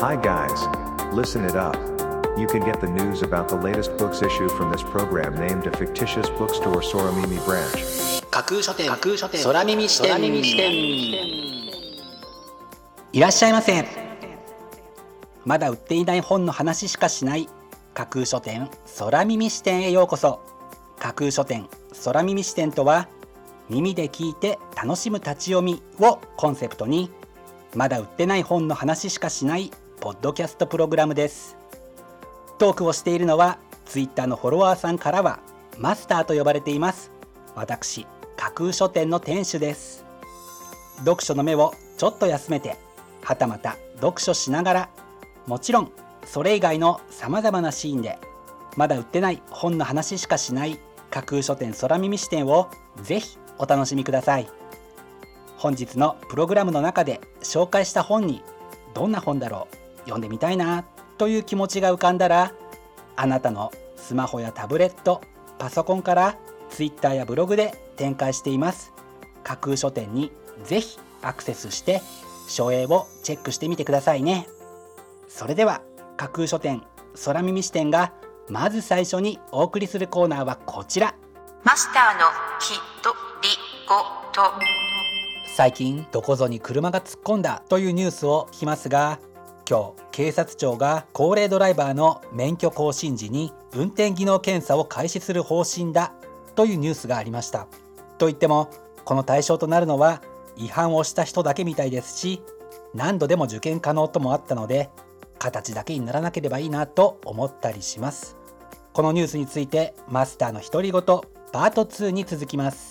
Hi guys. Listen it up. You can get the news about the latest books issue from this program named a fictitious bookstore Soramimi branch. 架空書店架空書店空耳視点耳視点いらっしゃいませまだ売っていない本の話しかしない架空書店空耳視点へようこそ架空書店空耳視点とは耳で聞いて楽しむ立ち読みをコンセプトにまだ売ってない本の話しかしないポッドキャストプログラムです。トークをしているのはツイッターのフォロワーさんからはマスターと呼ばれています。私架空書店の店主です。読書の目をちょっと休めてはたまた読書しながらもちろんそれ以外のさまざまなシーンでまだ売ってない本の話しかしない架空書店空耳視点をぜひお楽しみください。本日のプログラムの中で紹介した本にどんな本だろう読んでみたいなという気持ちが浮かんだらあなたのスマホやタブレットパソコンから Twitter やブログで展開しています。架空書店にぜひアクセスして書影をチェックしてみてくださいね。それでは架空書店空耳視点がまず最初にお送りするコーナーはこちら。マスターのひとりごと最近どこぞに車が突っ込んだというニュースを聞きますが今日警察庁が高齢ドライバーの免許更新時に運転技能検査を開始する方針だというニュースがありました。といってもこの対象となるのは違反をした人だけみたいですし何度でも受験可能ともあったので形だけにならなければいいなと思ったりします。このニュースについてマスターの独り言パート2に続きます。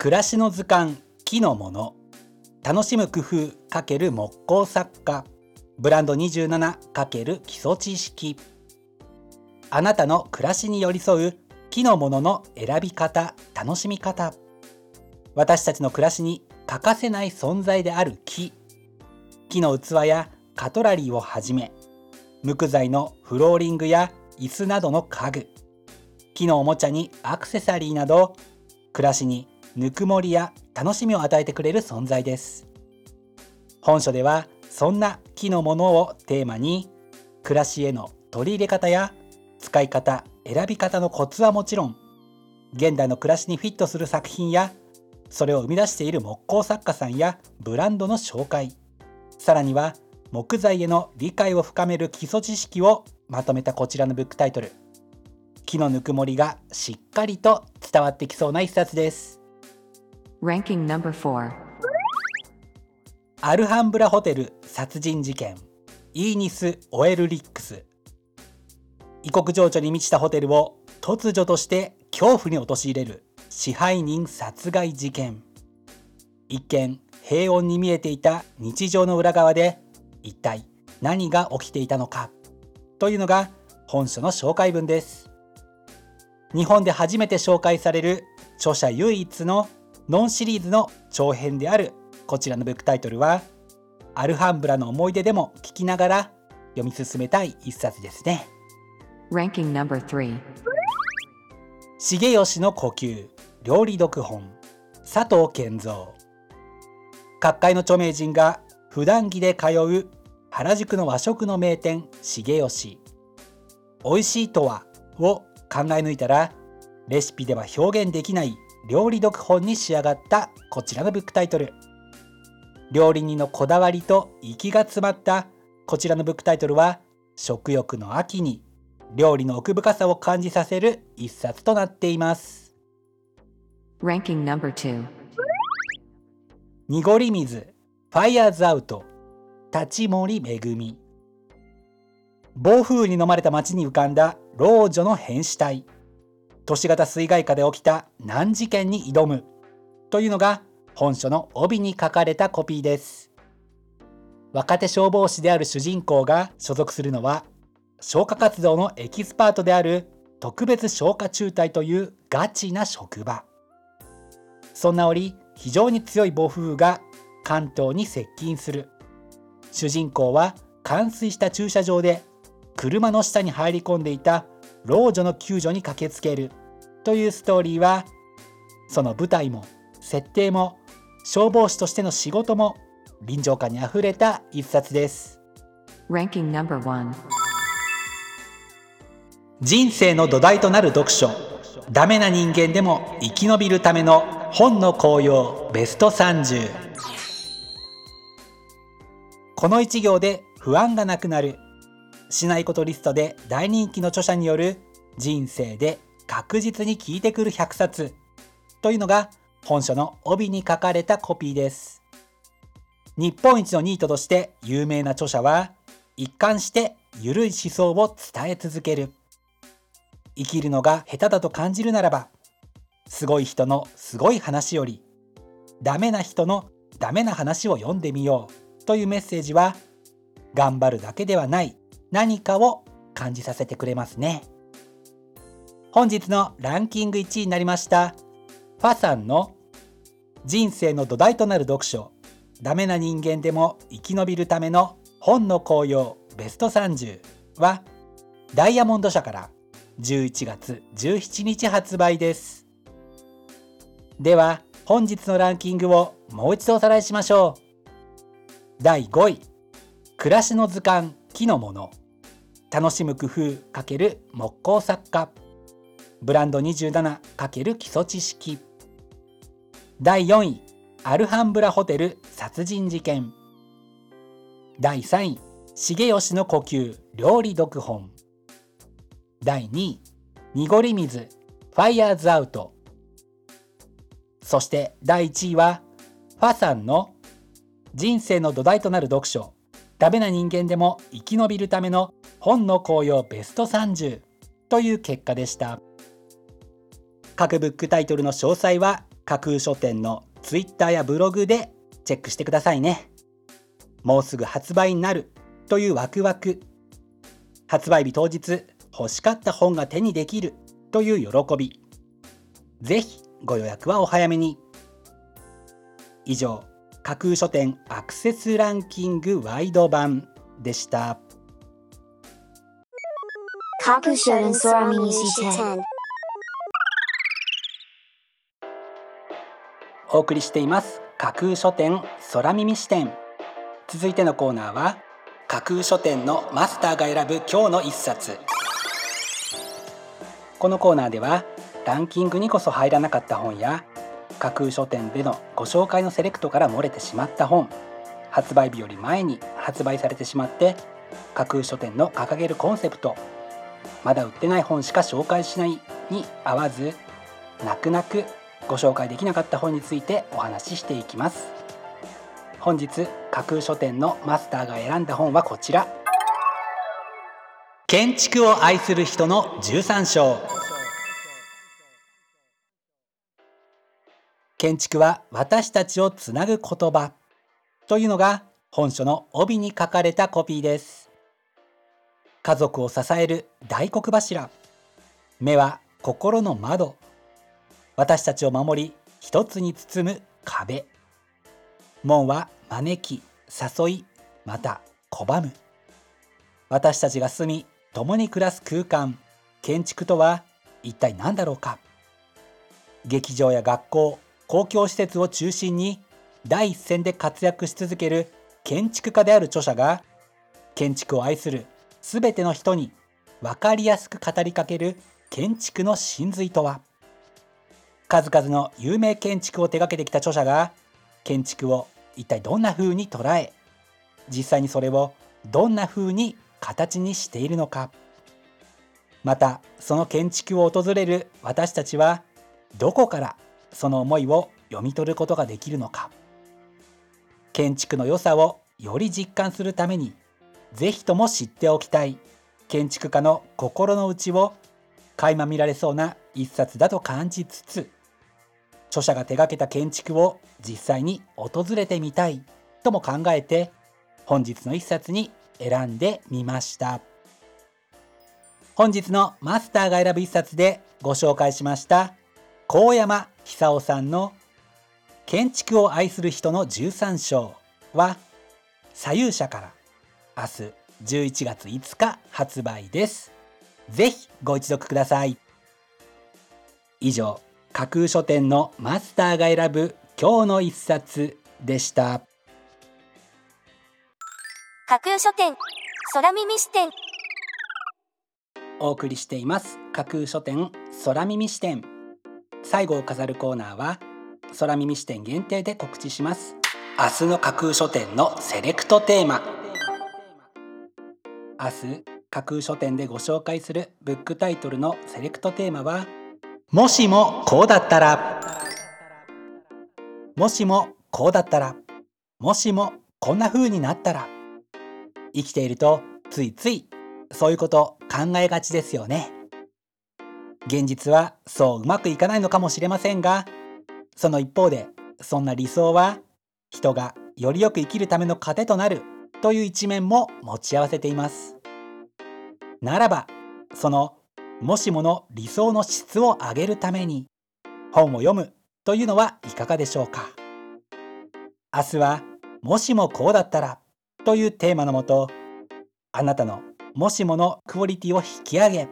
暮らしの図鑑木のもの。楽しむ工夫×木工作家。ブランド 27× 基礎知識。あなたの暮らしに寄り添う木のものの選び方楽しみ方。私たちの暮らしに欠かせない存在である木。木の器やカトラリーをはじめ無垢材のフローリングや椅子などの家具。木のおもちゃにアクセサリーなど暮らしにぬくもりや楽しみを与えてくれる存在です。本書ではそんな木のものをテーマに暮らしへの取り入れ方や使い方選び方のコツはもちろん現代の暮らしにフィットする作品やそれを生み出している木工作家さんやブランドの紹介さらには木材への理解を深める基礎知識をまとめたこちらのブックタイトル。木のぬくもりがしっかりと伝わってきそうな一冊です。Ranking No.4 アルハンブラホテル殺人事件。イーニス・オエルリックス。異国情緒に満ちたホテルを突如として恐怖に陥れる支配人殺害事件。一見平穏に見えていた日常の裏側で一体何が起きていたのか？というのが本書の紹介文です。日本で初めて紹介される著者唯一のノンシリーズの長編であるこちらのブックタイトルはアルハンブラの思い出でも聞きながら読み進めたい一冊ですね。Ranking number 3重吉の呼吸料理読本。佐藤健三。各界の著名人が普段着で通う原宿の和食の名店重吉。美味しいとはを考え抜いたらレシピでは表現できない料理読本に仕上がったこちらのブックタイトル。料理人のこだわりと息が詰まったこちらのブックタイトルは食欲の秋に料理の奥深さを感じさせる一冊となっています。Ranking number 2濁り水ファイアーズアウト立ち森めぐみ。暴風雨に飲まれた町に浮かんだ老女の変死体都市型水害下で起きた難事件に挑む。というのが本書の帯に書かれたコピーです。若手消防士である主人公が所属するのは消火活動のエキスパートである特別消火中隊というガチな職場。そんな折非常に強い暴風雨が関東に接近する。主人公は冠水した駐車場で車の下に入り込んでいた老女の救助に駆けつける。というストーリーはその舞台も設定も消防士としての仕事も臨場感にあふれた一冊です.人生の土台となる読書。ダメな人間でも生き延びるための本の紅葉ベスト30この一行で不安がなくなる。しないことリストで大人気の著者による人生で確実に効いてくる100冊。というのが本書の帯に書かれたコピーです。日本一のニートとして有名な著者は一貫して緩い思想を伝え続ける。生きるのが下手だと感じるならばすごい人のすごい話よりダメな人のダメな話を読んでみよう。というメッセージは頑張るだけではない何かを感じさせてくれますね。本日のランキング1位になりました。ファさんの人生の土台となる読書。ダメな人間でも生き延びるための本の紅葉。ベスト30はダイヤモンド社から11月17日発売です。では本日のランキングをもう一度おさらいしましょう。第5位暮らしの図鑑木のもの。楽しむ工夫×木工作家。ブランド 27× 基礎知識。第4位アルハンブラホテル殺人事件。第3位重吉の呼吸料理読本。第2位濁り水ファイヤーズアウト。そして第1位はファさんの人生の土台となる読書。ダメな人間でも生き延びるための本の紅葉ベスト30という結果でした。各ブックタイトルの詳細は架空書店の Twitter やブログでチェックしてくださいね。もうすぐ発売になるというワクワク。発売日当日欲しかった本が手にできるという喜び。ぜひご予約はお早めに。以上架空書店アクセスランキングワイド版でした。架空書店お送りしています。架空書店空耳視点。続いてのコーナーは架空書店のマスターが選ぶ今日の一冊。このコーナーではランキングにこそ入らなかった本や架空書店でのご紹介のセレクトから漏れてしまった本発売日より前に発売されてしまって架空書店の掲げるコンセプトまだ売ってない本しか紹介しないに合わず泣く泣くご紹介できなかった本についてお話ししていきます。本日架空書店のマスターが選んだ本はこちら。建築を愛する人の13章。建築は私たちをつなぐ言葉。というのが本書の帯に書かれたコピーです。家族を支える大黒柱。目は心の窓。私たちを守り一つに包む壁。門は招き誘いまた拒む。私たちが住み共に暮らす空間。建築とは一体何だろうか。劇場や学校公共施設を中心に第一線で活躍し続ける建築家である著者が建築を愛する全ての人に分かりやすく語りかける建築の真髄とは。数々の有名建築を手掛けてきた著者が建築を一体どんな風に捉え実際にそれをどんな風に形にしているのか。またその建築を訪れる私たちはどこからその思いを読み取ることができるのか。建築の良さをより実感するためにぜひとも知っておきたい。建築家の心の内を垣間見られそうな一冊だと感じつつ著者が手がけた建築を実際に訪れてみたいとも考えて本日の一冊に選んでみました。本日のマスターが選ぶ一冊でご紹介しました高山久夫さんの建築を愛する人の13章は左右者から明日11月5日発売です。ぜひご一読ください。以上架空書店のマスターが選ぶ今日の一冊でした。架空書店空耳視点。お送りしています。架空書店空耳視点。最後を飾るコーナーは空耳視点限定で告知します。明日の架空書店のセレクトテーマ。明日架空書店でご紹介するブックタイトルのセレクトテーマはもしもこうだったら。もしもこうだったら。もしもこんな風になったら。生きているとついついそういうこと考えがちですよね。現実はそううまくいかないのかもしれませんが。その一方でそんな理想は人がよりよく生きるための糧となるという一面も持ち合わせています。ならばそのもしもの理想の質を上げるために本を読むというのはいかがでしょうか？明日はもしもこうだったらというテーマのもとあなたのもしものクオリティを引き上げ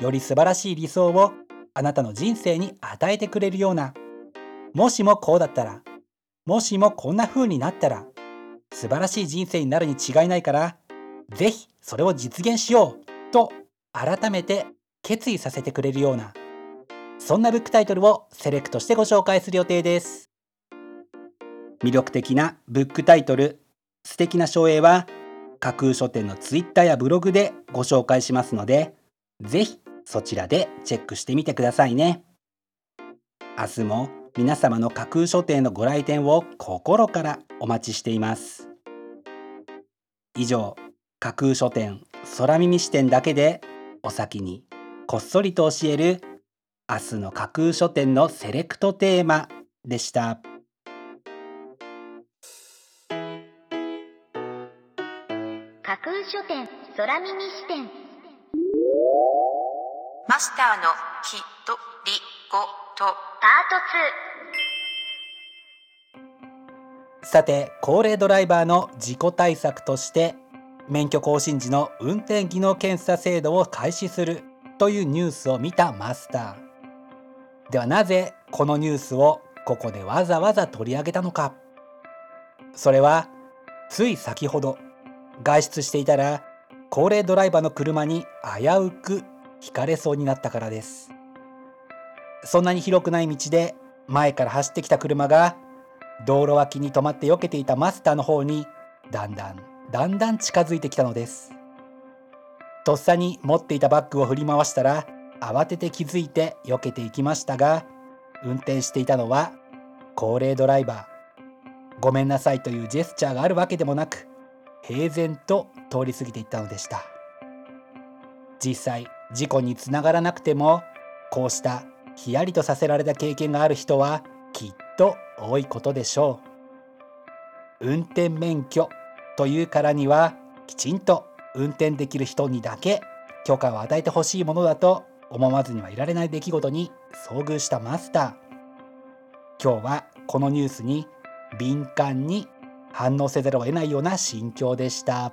より素晴らしい理想をあなたの人生に与えてくれるようなもしもこうだったらもしもこんな風になったら素晴らしい人生になるに違いないからぜひそれを実現しようと改めて決意させてくれるようなそんなブックタイトルをセレクトしてご紹介する予定です。魅力的なブックタイトル素敵な書影は架空書店のツイッターやブログでご紹介しますのでぜひそちらでチェックしてみてくださいね。明日も皆様の架空書店のご来店を心からお待ちしています。以上架空書店空耳視点だけでお先にこっそりと教える明日の架空書店のセレクトテーマでした。架空書店空耳視点。マスターのきとりごと。パーさて高齢ドライバーの事故対策として免許更新時の運転技能検査制度を開始するというニュースを見たマスター。ではなぜこのニュースをここでわざわざ取り上げたのか。それはつい先ほど外出していたら高齢ドライバーの車に危うくひかれそうになったからです。そんなに広くない道で前から走ってきた車が道路脇に止まって避けていたマスターの方にだんだんだんだん近づいてきたのです。とっさに持っていたバッグを振り回したら慌てて気づいて避けていきましたが運転していたのは高齢ドライバー。ごめんなさいというジェスチャーがあるわけでもなく平然と通り過ぎていったのでした。実際事故につながらなくてもこうしたヒヤリとさせられた経験がある人はきっと多いことでしょう。運転免許というからにはきちんと運転できる人にだけ許可を与えてほしいものだと思わずにはいられない出来事に遭遇したマスター。今日はこのニュースに敏感に反応せざるを得ないような心境でした。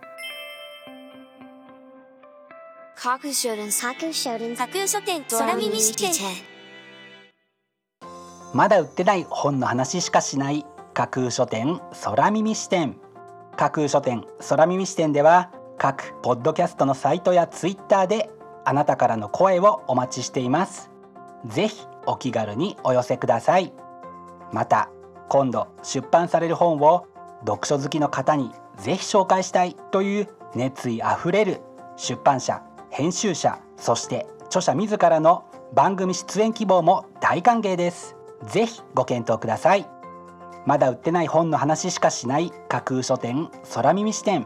架空書店架空書店架空書店空耳視点まだ売ってない本の話しかしない架空書店空耳視点架空書店空耳視点では各ポッドキャストのサイトやツイッターであなたからの声をお待ちしています。ぜひお気軽にお寄せください。また今度出版される本を読書好きの方にぜひ紹介したいという熱意あふれる出版社編集者そして著者自らの番組出演希望も大歓迎です。ぜひご検討ください。まだ売ってない本の話しかしない架空書店空耳視点